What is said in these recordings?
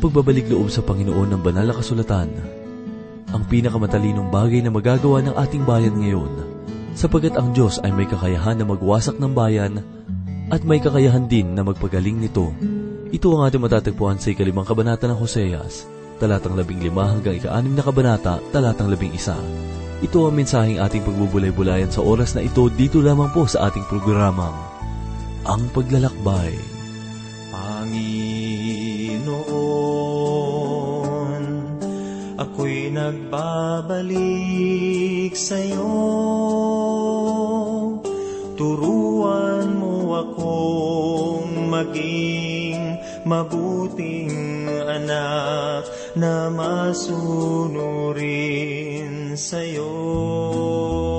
pagbabalik loob sa Panginoon ng banal na kasulatan, ang pinakamatalinong bagay na magagawa ng ating bayan ngayon, sapagat ang Diyos ay may kakayahan na magwasak ng bayan at may kakayahan din na magpagaling nito. Ito ang ating matatagpuan sa ikalimang kabanata ng Hoseas, talatang labing lima hanggang ikaanim na kabanata, talatang labing isa. Ito ang mensaheng ating pagbubulay-bulayan sa oras na ito dito lamang po sa ating programang, Ang Paglalakbay. Ako'y nagbabalik sa'yo. Turuan mo akong maging mabuting anak na masunurin sa'yo.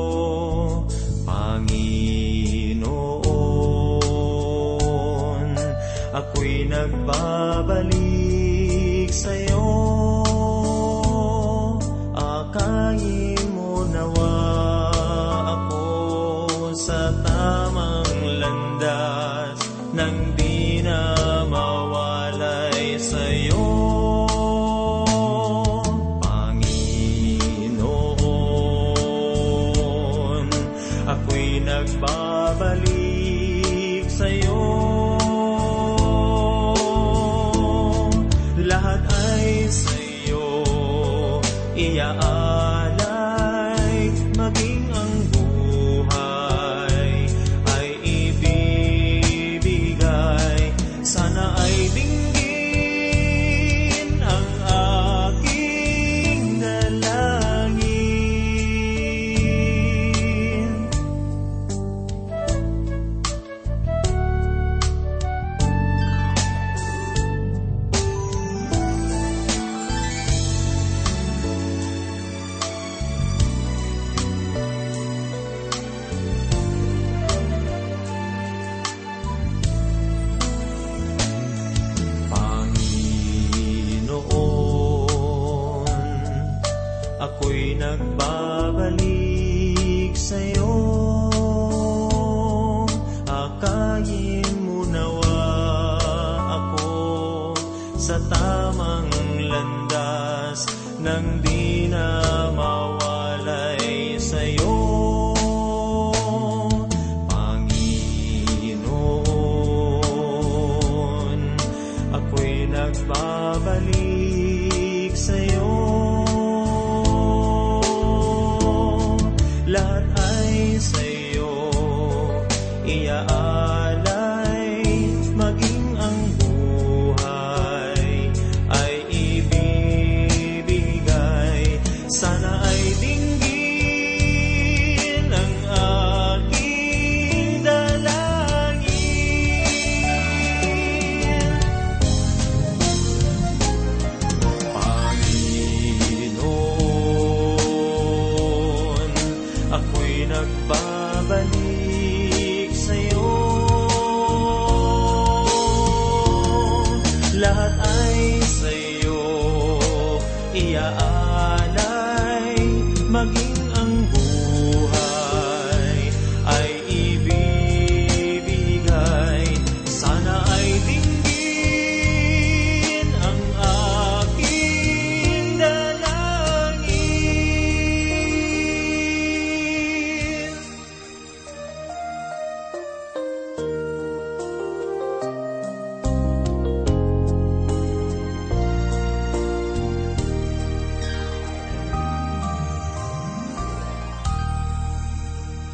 Ay sa'yo iaalay, Akayin mo nawa ako sa tamang landas nang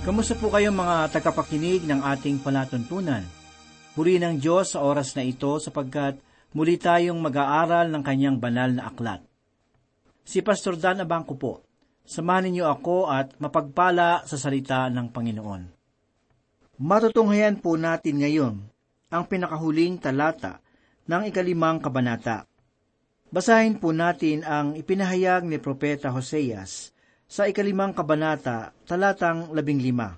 Kamusta po kayo mga tagapakinig ng ating palatuntunan? Puri ng Diyos sa oras na ito sapagkat muli tayong mag-aaral ng kanyang banal na aklat. Si Pastor Dan Abangco po. Samahan niyo ako at mapagpala sa salita ng Panginoon. Matutunghayan po natin ngayon ang pinakahuling talata ng ikalimang kabanata. Basahin po natin ang ipinahayag ni Propeta Hoseas sa ikalimang kabanata, talatang labing lima.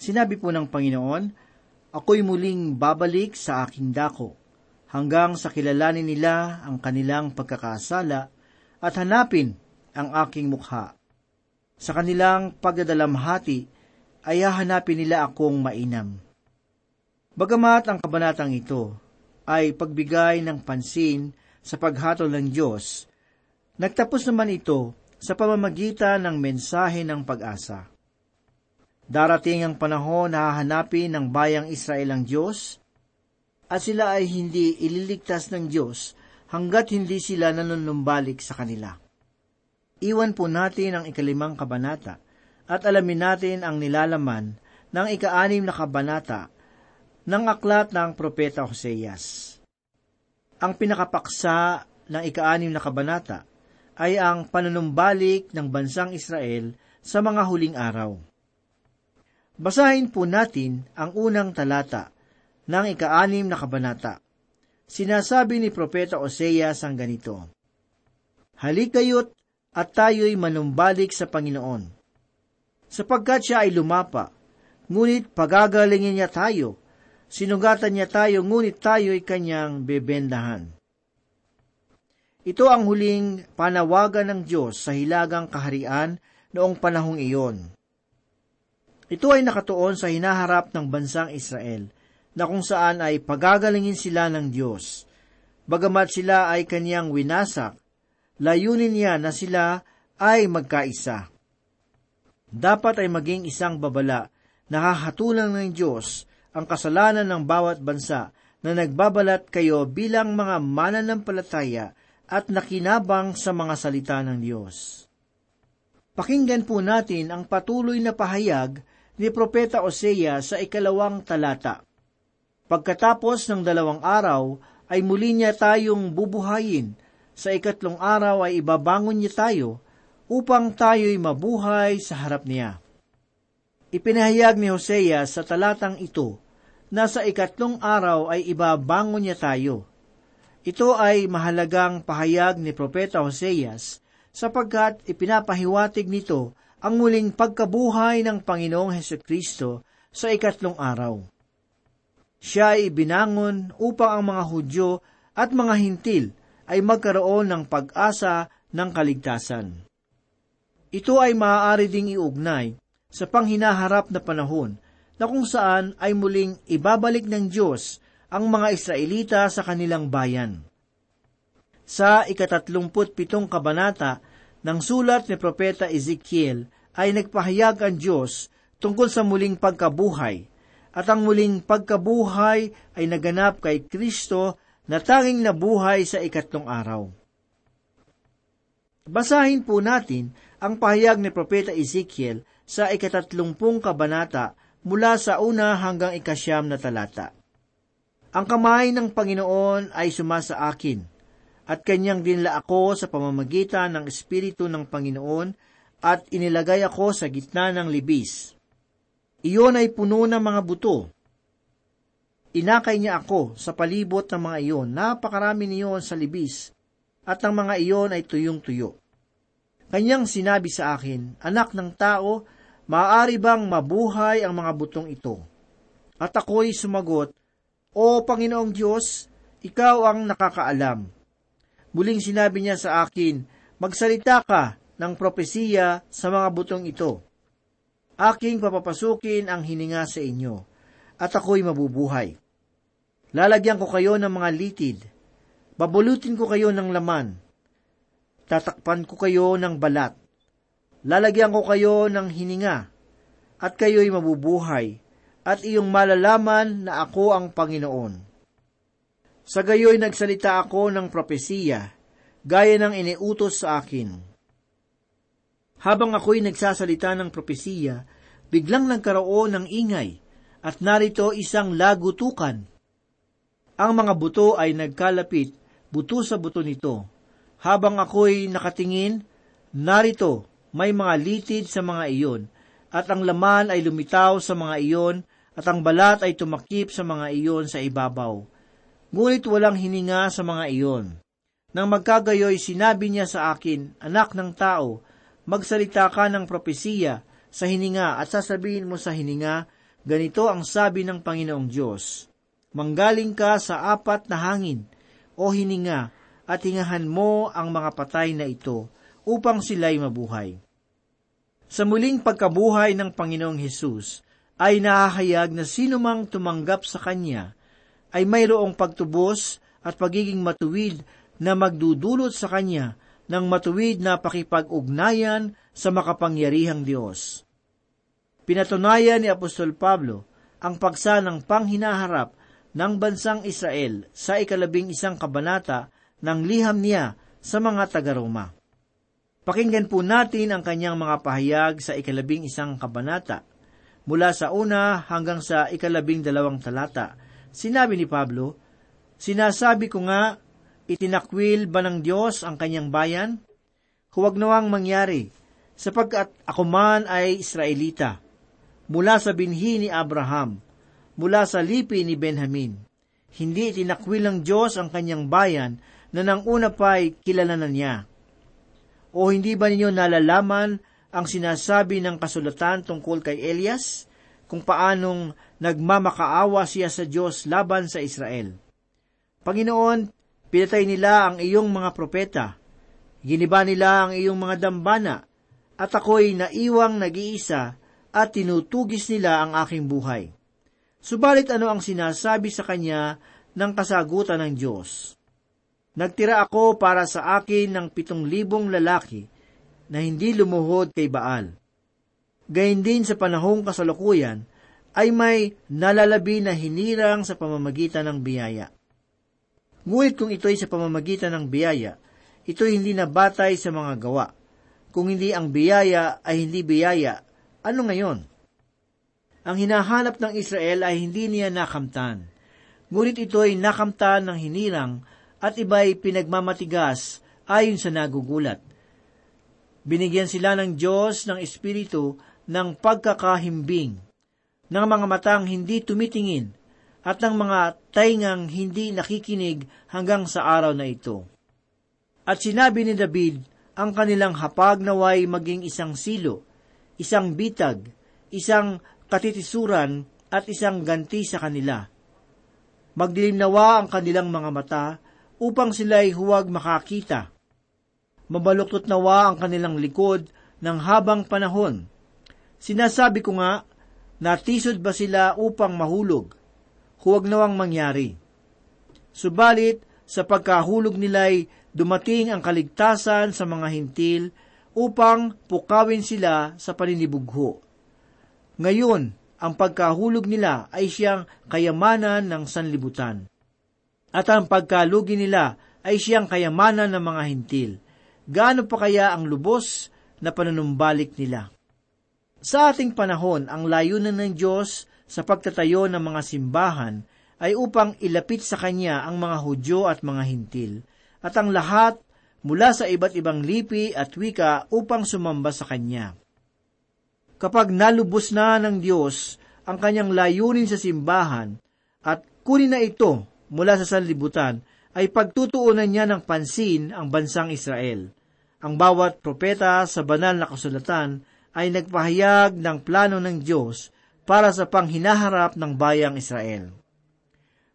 Sinabi po ng Panginoon, Ako'y muling babalik sa aking dako, hanggang sa kilalanin nila ang kanilang pagkakasala at hanapin ang aking mukha. Sa kanilang pagdadalamhati ay hahanapin nila akong mainam. Bagamat ang kabanatang ito ay pagbigay ng pansin sa paghatol ng Diyos, nagtapos naman ito sa pamamagitan ng mensahe ng pag-asa. Darating ang panahon na hahanapin ng bayang Israel ang Diyos, at sila ay hindi ililigtas ng Diyos hanggat hindi sila nanunumbalik sa kanila. Iwan po natin ang ikalimang kabanata at alamin natin ang nilalaman ng ikaanim na kabanata ng aklat ng Propeta Hoseas. Ang pinakapaksa ng ikaanim na kabanata ay ang panunumbalik ng bansang Israel sa mga huling araw. Basahin po natin ang unang talata ng ikaanim na kabanata. Sinasabi ni Propeta Oseas ang ganito, Halikayo't at tayo'y manumbalik sa Panginoon. Sapagkat siya ay lumapa, ngunit pagagalingin niya tayo, sinugatan niya tayo, ngunit tayo'y kanyang bebendahan. Ito ang huling panawagan ng Diyos sa hilagang kaharian noong panahong iyon. Ito ay nakatuon sa hinaharap ng bansang Israel, na kung saan ay pagagalingin sila ng Diyos. Bagamat sila ay kanyang winasak, layunin niya na sila ay magkaisa. Dapat ay maging isang babala na hahatulan ng Diyos ang kasalanan ng bawat bansa na nagbabalat kayo bilang mga mananampalataya at nakinabang sa mga salita ng Diyos. Pakinggan po natin ang patuloy na pahayag ni Propeta Osea sa ikalawang talata. Pagkatapos ng dalawang araw, ay muli niya tayong bubuhayin. Sa ikatlong araw ay ibabangon niya tayo upang tayo'y mabuhay sa harap niya. Ipinahayag ni Hosea sa talatang ito na sa ikatlong araw ay ibabangon niya tayo. Ito ay mahalagang pahayag ni Propeta Hoseas sapagkat ipinapahiwatig nito ang muling pagkabuhay ng Panginoong Heso Kristo sa ikatlong araw. Siya ay binangon upang ang mga Hudyo at mga Hintil ay magkaroon ng pag-asa ng kaligtasan. Ito ay maaari ding iugnay sa panghinaharap na panahon na kung saan ay muling ibabalik ng Diyos ang mga Israelita sa kanilang bayan. Sa ikatatlumput pitong kabanata ng sulat ni Propeta Ezekiel ay nagpahayag ang Diyos tungkol sa muling pagkabuhay at ang muling pagkabuhay ay naganap kay Kristo na tanging nabuhay sa ikatlong araw. Basahin po natin ang pahayag ni Propeta Ezekiel sa ikatatlumpung kabanata mula sa una hanggang ikasyam na talata. Ang kamay ng Panginoon ay sumasa akin, at kanyang dinla ako sa pamamagitan ng Espiritu ng Panginoon at inilagay ako sa gitna ng libis. Iyon ay puno ng mga buto. Inakay niya ako sa palibot ng mga iyon, napakarami niyon sa libis, at ang mga iyon ay tuyong-tuyo. Kanyang sinabi sa akin, Anak ng tao, maaari bang mabuhay ang mga butong ito? At ako'y sumagot, O Panginoong Diyos, ikaw ang nakakaalam. Muling sinabi niya sa akin, Magsalita ka ng propesiya sa mga butong ito. Aking papapasukin ang hininga sa inyo, at ako'y mabubuhay. Lalagyan ko kayo ng mga litid, babulutin ko kayo ng laman, tatakpan ko kayo ng balat, Lalagyan ko kayo ng hininga, at kayo'y mabubuhay, at iyong malalaman na ako ang Panginoon. Sa gayo'y nagsalita ako ng propesiya, gaya ng iniutos sa akin. Habang ako'y nagsasalita ng propesiya, biglang nagkaroon ng ingay, at narito isang lagutukan. Ang mga buto ay nagkalapit, buto sa buto nito. Habang ako'y nakatingin, narito may mga litid sa mga iyon, at ang laman ay lumitaw sa mga iyon, at ang balat ay tumakip sa mga iyon sa ibabaw. Ngunit walang hininga sa mga iyon. Nang magkagayoy, sinabi niya sa akin, Anak ng tao, magsalita ka ng propesiya sa hininga at sasabihin mo sa hininga, ganito ang sabi ng Panginoong Diyos. Manggaling ka sa apat na hangin, o hininga, at hingahan mo ang mga patay na ito, upang sila'y mabuhay. Sa muling pagkabuhay ng Panginoong Hesus, ay nahahayag na sino mang tumanggap sa Kanya ay mayroong pagtubos at pagiging matuwid na magdudulot sa kanya ng matuwid na pakipag-ugnayan sa makapangyarihang Diyos. Pinatunayan ni Apostol Pablo ang paksa ng panghinaharap ng bansang Israel sa ikalabing isang kabanata ng liham niya sa mga taga-Roma. Pakinggan po natin ang kanyang mga pahayag sa ikalabing isang kabanata. Mula sa una hanggang sa ikalabing dalawang talata, sinabi ni Pablo, Sinasabi ko nga, itinakwil ba ng Diyos ang kanyang bayan? Huwag nawang mangyari, sapagkat ako man ay Israelita, mula sa binhi ni Abraham, mula sa lipi ni Benjamin. Hindi itinakwil ng Diyos ang kanyang bayan na nang una pa'y kilala na niya. O hindi ba ninyo nalalaman ang sinasabi ng kasulatan tungkol kay Elias, kung paanong nagmamakaawa siya sa Diyos laban sa Israel? Panginoon, pinatay nila ang iyong mga propeta, giniba nila ang iyong mga dambana, at ako'y naiwang nag-iisa at tinutugis nila ang aking buhay. Subalit ano ang sinasabi sa kanya ng kasagutan ng Diyos? Nagtira ako para sa akin ng pitong libong lalaki na hindi lumuhod kay Baal. Gayun din sa panahong kasalukuyan ay may nalalabi na hinirang sa pamamagitan ng biyaya. Ngunit kung ito'y sa pamamagitan ng biyaya, ito'y hindi nabatay sa mga gawa. Kung hindi ang biyaya ay hindi biyaya, ano ngayon? Ang hinahanap ng Israel ay hindi niya nakamtan. Ngunit ito'y nakamtan ng hinirang at iba'y pinagmamatigas ayon sa nagugulat. Binigyan sila ng Diyos ng Espiritu ng pagkakahimbing, ng mga matang hindi tumitingin, at ng mga taingang hindi nakikinig hanggang sa araw na ito. At sinabi ni David, ang kanilang hapag naway maging isang silo, isang bitag, isang katitisuran, at isang ganti sa kanila. Magdilim nawa ang kanilang mga mata upang sila'y huwag makakita. Mabaluktot nawa ang kanilang likod ng habang panahon. Sinasabi ko nga, natisod ba sila upang mahulog? Huwag nawang mangyari. Subalit, sa pagkahulog nila'y dumating ang kaligtasan sa mga hintil upang pukawin sila sa paninibugho. Ngayon, ang pagkahulog nila ay siyang kayamanan ng sanlibutan. At ang pagkalugi nila ay siyang kayamanan ng mga hintil. Gaano pa kaya ang lubos na panunumbalik nila? Sa ating panahon, ang layunan ng Diyos sa pagtatayo ng mga simbahan ay upang ilapit sa Kanya ang mga Hudyo at mga hintil, at ang lahat mula sa iba't ibang lipi at wika upang sumamba sa Kanya. Kapag nalubos na ng Diyos ang kanyang layunin sa simbahan at kunin na ito mula sa sanlibutan, ay pagtutuunan niya ng pansin ang bansang Israel. Ang bawat propeta sa banal na kasulatan ay nagpahayag ng plano ng Diyos para sa panghinaharap ng bayang Israel.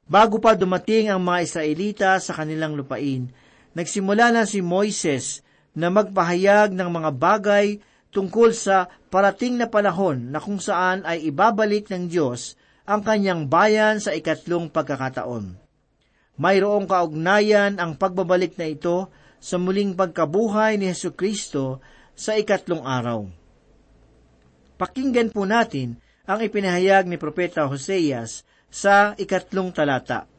Bago pa dumating ang mga Israelita sa kanilang lupain, nagsimula na si Moises na magpahayag ng mga bagay tungkol sa parating na panahon na kung saan ay ibabalik ng Diyos ang kanyang bayan sa ikatlong pagkakataon. Mayroong kaugnayan ang pagbabalik na ito sa muling pagkabuhay ni Heso Kristo sa ikatlong araw. Pakinggan po natin ang ipinahayag ni Propeta Hoseas sa ikatlong talata.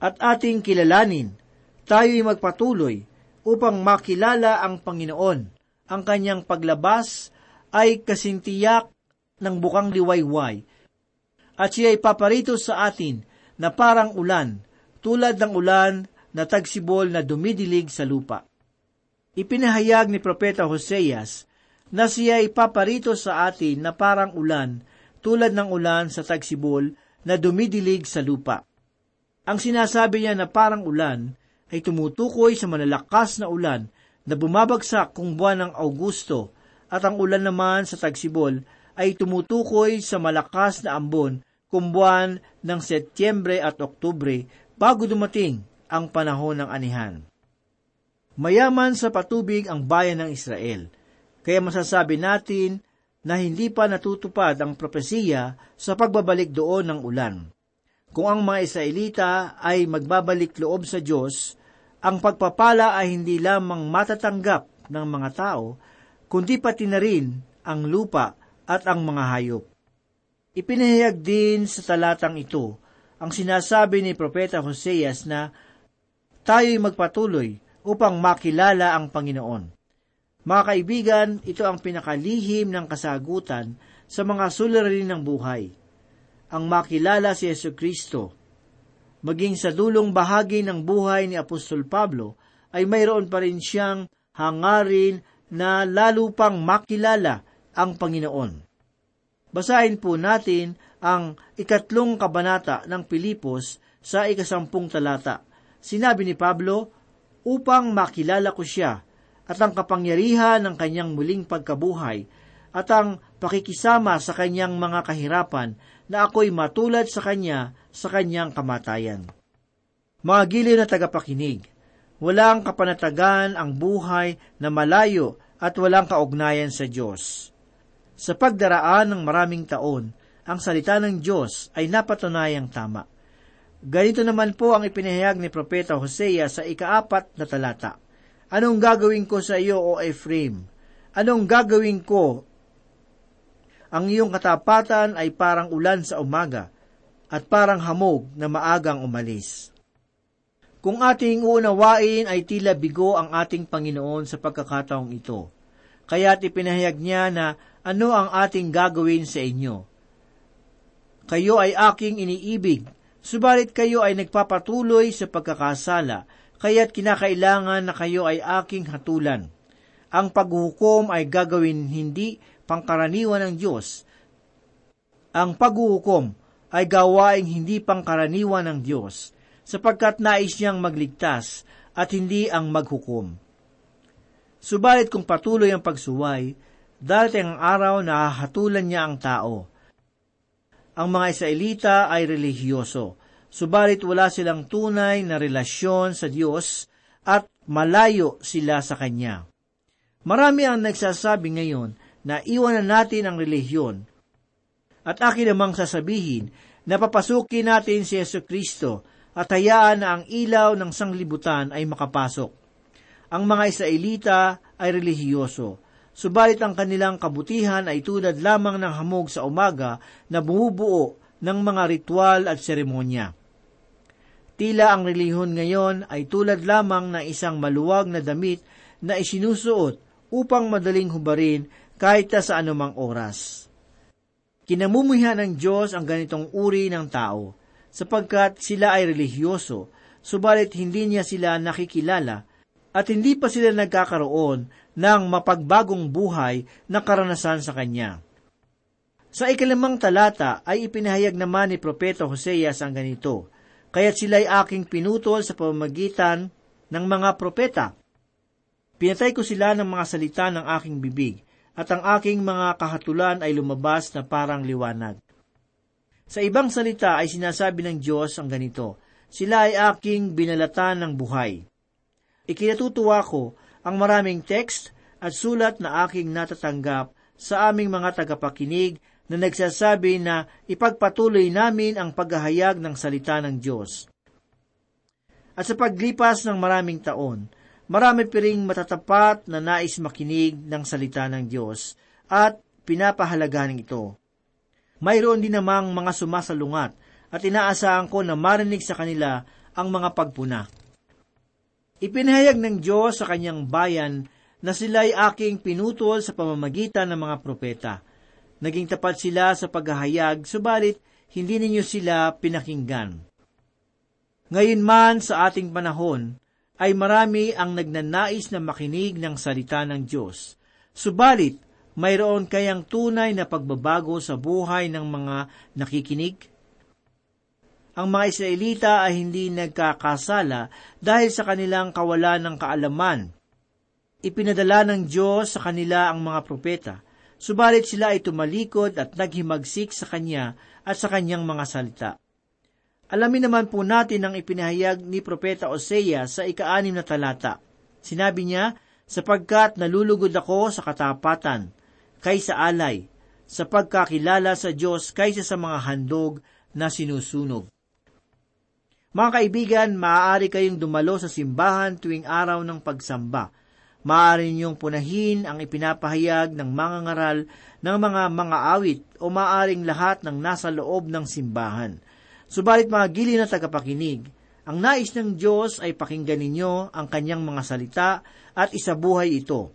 At ating kilalanin, tayo'y magpatuloy upang makilala ang Panginoon ang kanyang paglabas ay kasintiyak ng bukang liwayway, at siya ay paparito sa atin na parang ulan, tulad ng ulan na tagsibol na dumidilig sa lupa. Ipinahayag ni Propeta Hoseas na siya ay paparito sa atin na parang ulan, tulad ng ulan sa tagsibol na dumidilig sa lupa. Ang sinasabi niya na parang ulan ay tumutukoy sa malalakas na ulan na bumabagsak kung buwan ng Augusto at ang ulan naman sa tagsibol ay tumutukoy sa malakas na ambon kung buwan ng Setyembre at Oktubre bago dumating ang panahon ng anihan. Mayaman sa patubig ang bayan ng Israel, kaya masasabi natin na hindi pa natutupad ang propesiya sa pagbabalik doon ng ulan. Kung ang mga Israelita ay magbabalik loob sa Diyos, ang pagpapala ay hindi lamang matatanggap ng mga tao, kundi pati na rin ang lupa at ang mga hayop. Ipinahayag din sa talatang ito ang sinasabi ni Propeta Hoseas na tayo'y magpatuloy upang makilala ang Panginoon. Mga kaibigan, ito ang pinakalihim ng kasagutan sa mga suliranin ng buhay. Ang makilala si Yesu Kristo. Maging sa dulong bahagi ng buhay ni Apostol Pablo, ay mayroon pa rin siyang hangarin na lalo pang makilala ang Panginoon. Basahin po natin ang ikatlong kabanata ng Pilipos sa ikasampung talata. Sinabi ni Pablo, upang makilala ko siya at ang kapangyarihan ng kanyang muling pagkabuhay at ang pakikisama sa kanyang mga kahirapan na ako'y matulad sa kanya sa kanyang kamatayan. Mga giliw na tagapakinig, walang kapanatagan ang buhay na malayo at walang kaugnayan sa Diyos. Sa pagdaraan ng maraming taon, ang salita ng Diyos ay napatunayang tama. Ganito naman po ang ipinahayag ni Propeta Hosea sa ikaapat na talata. Anong gagawin ko sa iyo, O Ephraim? Anong gagawin ko? Ang iyong katapatan ay parang ulan sa umaga at parang hamog na maagang umalis. Kung ating uunawain ay tila bigo ang ating Panginoon sa pagkakataong ito. Kaya't ipinahayag niya na ano ang ating gagawin sa inyo. Kayo ay aking iniibig, subalit kayo ay nagpapatuloy sa pagkakasala kaya't kinakailangan na kayo ay aking hatulan. Ang paghuhukom ay gagawin hindi pangkaraniwan ng Diyos. Ang paghuhukom ay gawaing hindi pangkaraniwan ng Diyos, sapagkat nais niyang magligtas at hindi ang maghukom. Subalit kung patuloy ang pagsuway, darating ang araw na hatulan niya ang tao. Ang mga Israelita ay relihiyoso, subalit wala silang tunay na relasyon sa Diyos at malayo sila sa Kanya. Marami ang nagsasabi ngayon na iwanan natin ang relihiyon at akin namang sasabihin na papasukin natin si Yesu Kristo at hayaan na ang ilaw ng sanglibutan ay makapasok. Ang mga Israelita ay relihiyoso, subalit ang kanilang kabutihan ay tulad lamang ng hamog sa umaga na bumubuo ng mga ritual at seremonya. Tila ang relihiyon ngayon ay tulad lamang ng isang maluwag na damit na isinusuot upang madaling hubarin kahit sa anumang oras. Kinamumuhian ng Diyos ang ganitong uri ng tao, sapagkat sila ay relihiyoso, subalit hindi niya sila nakikilala at hindi pa sila nagkakaroon ng mapagbagong buhay na karanasan sa Kanya. Sa ikalimang talata ay ipinahayag naman ni Propeta Hoseas ang ganito, kaya't sila'y aking pinutol sa pamamagitan ng mga propeta. Pinatay ko sila ng mga salita ng aking bibig, at ang aking mga kahatulan ay lumabas na parang liwanag. Sa ibang salita ay sinasabi ng Diyos ang ganito, sila ay aking binalatan ng buhay. Ikinatutuwa ko ang maraming text at sulat na aking natatanggap sa aming mga tagapakinig na nagsasabi na ipagpatuloy namin ang paghahayag ng salita ng Diyos. At sa paglipas ng maraming taon, marami pa ring matatapat na nais makinig ng salita ng Diyos at pinapahalagahan ito. Mayroon din namang mga sumasalungat at inaasahan ko na marinig sa kanila ang mga pagpuna. Ipinahayag ng Diyos sa kanyang bayan na sila'y aking pinutol sa pamamagitan ng mga propeta – Naging tapat sila sa paghahayag, subalit hindi ninyo sila pinakinggan. Ngayon man sa ating panahon, ay marami ang nagnanais na makinig ng salita ng Diyos. Subalit, mayroon kayang tunay na pagbabago sa buhay ng mga nakikinig? Ang mga Israelita ay hindi nagkakasala dahil sa kanilang kawalan ng kaalaman. Ipinadala ng Diyos sa kanila ang mga propeta Subalit sila ay tumalikod at naghimagsik sa kanya at sa kanyang mga salita. Alamin naman po natin ang ipinahayag ni Propeta Osea sa ikaanim na talata. Sinabi niya, sapagkat nalulugod ako sa katapatan, kaysa alay, sa pagkakilala sa Diyos kaysa sa mga handog na sinusunog. Mga kaibigan, maaari kayong dumalo sa simbahan tuwing araw ng pagsamba. Maaari niyong punahin ang ipinapahayag ng mga ngaral ng mga mga awit o maaring lahat ng nasa loob ng simbahan. Subalit mga gili na tagapakinig, ang nais ng Diyos ay pakinggan ninyo ang kanyang mga salita at isabuhay ito.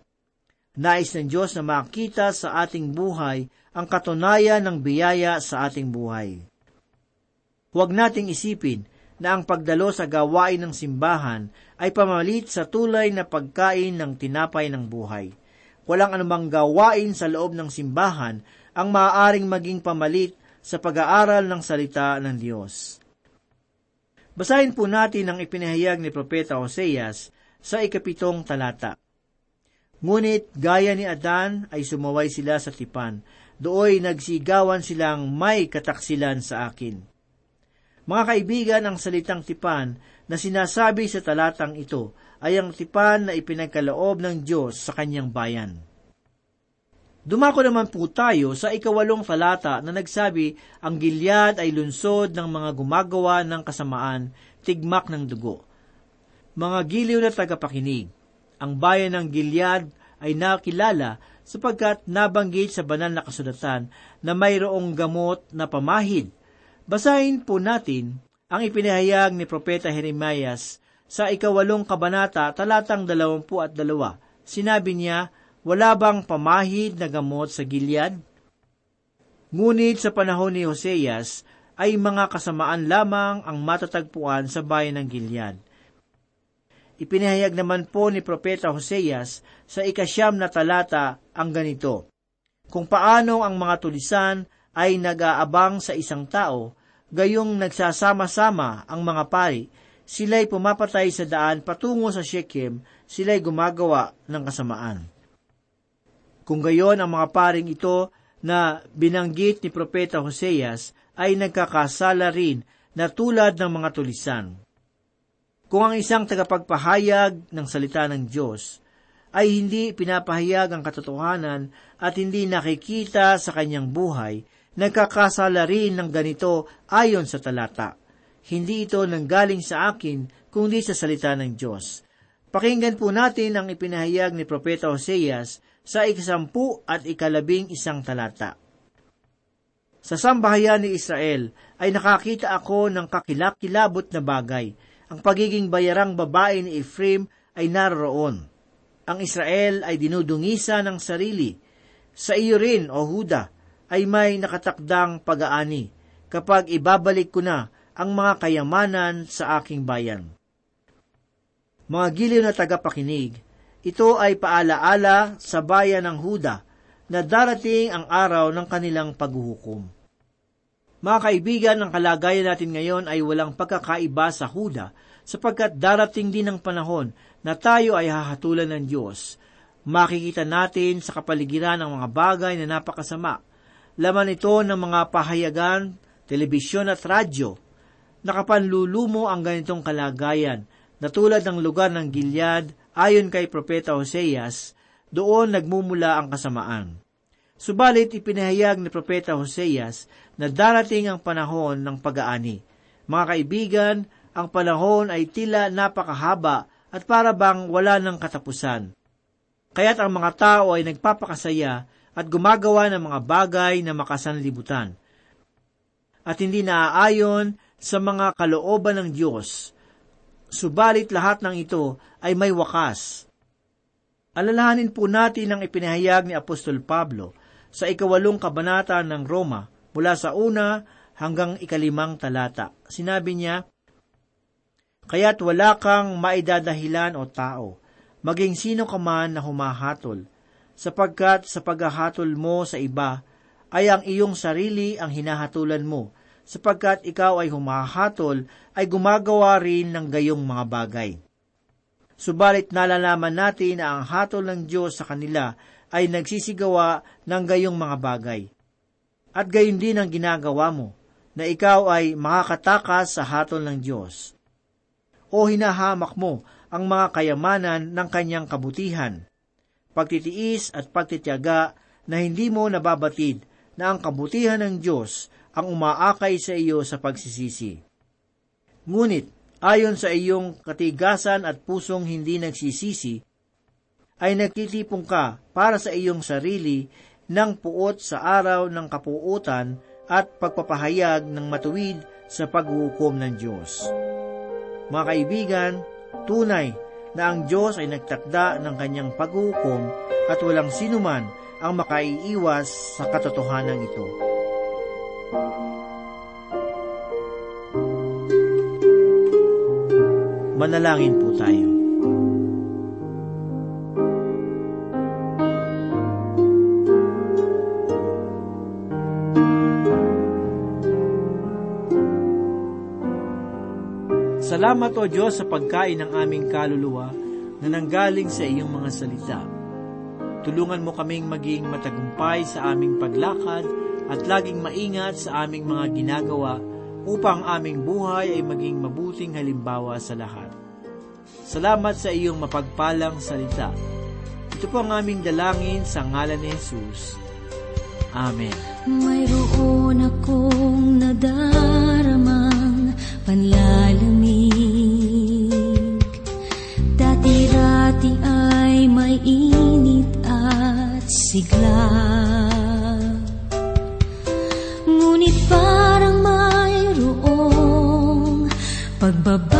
Nais ng Diyos na makita sa ating buhay ang katunayan ng biyaya sa ating buhay. Huwag nating isipin na ang pagdalo sa gawain ng simbahan ay pamalit sa tulay na pagkain ng tinapay ng buhay. Walang anumang gawain sa loob ng simbahan ang maaaring maging pamalit sa pag-aaral ng salita ng Diyos. Basahin po natin ang ipinahayag ni Propeta Hoseas sa ikapitong talata. Ngunit gaya ni Adan ay sumaway sila sa tipan, dooy nagsigawan silang may kataksilan sa akin. Mga kaibigan, ang salitang tipan na sinasabi sa talatang ito ay ang tipan na ipinagkaloob ng Diyos sa kanyang bayan. Dumako naman po tayo sa ikawalong talata na nagsabi, ang Gilead ay lunsod ng mga gumagawa ng kasamaan, tigmak ng dugo. Mga giliw na tagapakinig, ang bayan ng Gilead ay nakilala sapagkat nabanggit sa banal na kasulatan na mayroong gamot na pamahid Basahin po natin ang ipinahayag ni Propeta Jeremias sa ikawalong kabanata talatang dalawampu at dalawa. Sinabi niya, wala bang pamahid na gamot sa Gilead? Ngunit sa panahon ni Hoseas, ay mga kasamaan lamang ang matatagpuan sa bayan ng Gilead. Ipinahayag naman po ni Propeta Hoseas sa ikasyam na talata ang ganito, Kung paano ang mga tulisan ay nag-aabang sa isang tao, gayong nagsasama-sama ang mga pari, sila'y pumapatay sa daan patungo sa Shechem, sila'y gumagawa ng kasamaan. Kung gayon ang mga paring ito na binanggit ni Propeta Hoseas ay nagkakasala rin na tulad ng mga tulisan. Kung ang isang tagapagpahayag ng salita ng Diyos ay hindi pinapahayag ang katotohanan at hindi nakikita sa kanyang buhay, nagkakasala rin ng ganito ayon sa talata. Hindi ito nanggaling sa akin, kundi sa salita ng Diyos. Pakinggan po natin ang ipinahayag ni Propeta Hoseas sa ikasampu at ikalabing isang talata. Sa sambahayan ni Israel ay nakakita ako ng kakilakilabot na bagay. Ang pagiging bayarang babae ni Ephraim ay naroon. Ang Israel ay dinudungisa ng sarili. Sa iyo rin, O Huda, ay may nakatakdang pag-aani kapag ibabalik ko na ang mga kayamanan sa aking bayan. Mga giliw na tagapakinig, ito ay paalaala sa bayan ng Huda na darating ang araw ng kanilang paghuhukom. Mga kaibigan, ang kalagayan natin ngayon ay walang pagkakaiba sa Huda sapagkat darating din ang panahon na tayo ay hahatulan ng Diyos. Makikita natin sa kapaligiran ang mga bagay na napakasama Laman ito ng mga pahayagan, telebisyon at radyo. Nakapanlulumo ang ganitong kalagayan na tulad ng lugar ng Gilead ayon kay Propeta Hoseas, doon nagmumula ang kasamaan. Subalit ipinahayag ni Propeta Hoseas na darating ang panahon ng pag-aani. Mga kaibigan, ang panahon ay tila napakahaba at para bang wala ng katapusan. Kaya't ang mga tao ay nagpapakasaya at gumagawa ng mga bagay na makasanlibutan at hindi naaayon sa mga kalooban ng Diyos. Subalit lahat ng ito ay may wakas. Alalahanin po natin ang ipinahayag ni Apostol Pablo sa ikawalong kabanata ng Roma mula sa una hanggang ikalimang talata. Sinabi niya, Kaya't wala kang maidadahilan o tao, maging sino ka man na humahatol, sapagkat sa paghahatol mo sa iba, ay ang iyong sarili ang hinahatulan mo, sapagkat ikaw ay humahatol, ay gumagawa rin ng gayong mga bagay. Subalit nalalaman natin na ang hatol ng Diyos sa kanila ay nagsisigawa ng gayong mga bagay. At gayon din ang ginagawa mo, na ikaw ay makakatakas sa hatol ng Diyos. O hinahamak mo ang mga kayamanan ng kanyang kabutihan, pagtitiis at pagtitiyaga na hindi mo nababatid na ang kabutihan ng Diyos ang umaakay sa iyo sa pagsisisi. Ngunit, ayon sa iyong katigasan at pusong hindi nagsisisi, ay nagtitipong ka para sa iyong sarili ng puot sa araw ng kapuutan at pagpapahayag ng matuwid sa paghuhukom ng Diyos. Mga kaibigan, tunay na ang Diyos ay nagtakda ng kanyang paghuhukom at walang sinuman ang makaiiwas sa katotohanan ito. Manalangin po tayo. Salamat o Diyos sa pagkain ng aming kaluluwa na nanggaling sa iyong mga salita. Tulungan mo kaming maging matagumpay sa aming paglakad at laging maingat sa aming mga ginagawa upang aming buhay ay maging mabuting halimbawa sa lahat. Salamat sa iyong mapagpalang salita. Ito po ang aming dalangin sa ngalan ni Jesus. Amen. Mayroon akong nadaramang panlalamig sigla. Ngunit parang mayroong pagbaba